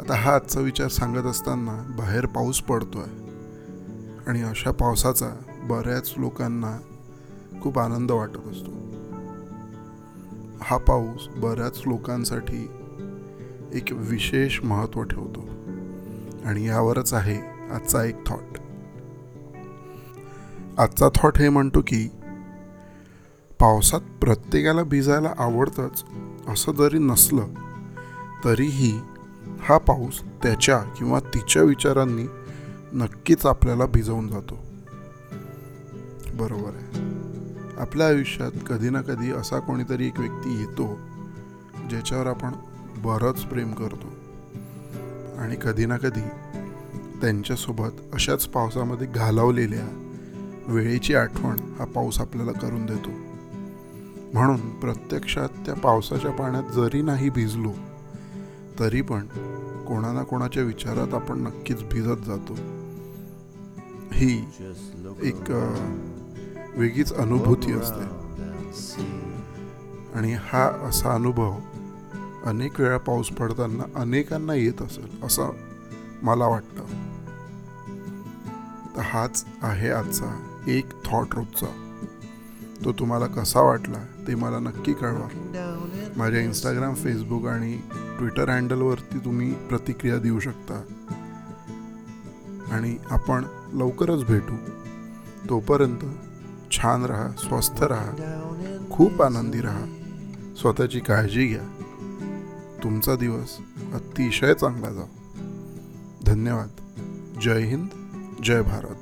आता हा आजचा विचार सांगत असताना बाहेर पाऊस पडतोय. आणि अशा पावसाचा बऱ्याच लोकांना खूप आनंद वाटत असतो. हा पाऊस बऱ्याच लोकांसाठी एक विशेष महत्त्व ठेवतो. आणि यावरच आहे आजचा एक थॉट आजचा थॉट हे म्हणतो की पावसात प्रत्येकाला भिजायला आवडतंच असं जरी नसलं तरीही हा पाऊस त्याच्या किंवा तिच्या विचारांनी नक्कीच आपल्याला भिजवून जातो. बरोबर आहे. आपल्या आयुष्यात कधी ना कधी असा कोणीतरी एक व्यक्ती येतो ज्याच्यावर आपण बरंच प्रेम करतो. आणि कधी ना कधी त्यांच्यासोबत अशाच पावसामध्ये घालवलेल्या वेळेची आठवण हा पाऊस आपल्याला करून देतो. म्हणून प्रत्यक्षात त्या पावसाच्या पाण्यात जरी नाही भिजलो तरी पण कोणा ना कोणाच्या विचारात आपण नक्कीच भिजत जातो. ही एक वेगळीच अनुभूती असते. आणि हा असा अनुभव अनेक वेळा पाऊस पडताना अनेकांना येत असेल असं मला वाटतं. तर हाच आहे आजचा एक थॉट रोजचा. तो तुम्हाला कसा वाटला ते मला नक्की कळवा. माझ्या इंस्टाग्राम फेसबुक आणि ट्विटर हँडलवरती तुम्ही प्रतिक्रिया देऊ शकता. आणि आपण लवकरच भेटू. तोपर्यंत छान राहा स्वस्थ राहा खूप आनंदी राहा. स्वतःची काळजी घ्या. तुमचा दिवस अतिशय चांगला जाओ धन्यवाद. जय हिंद जय भारत.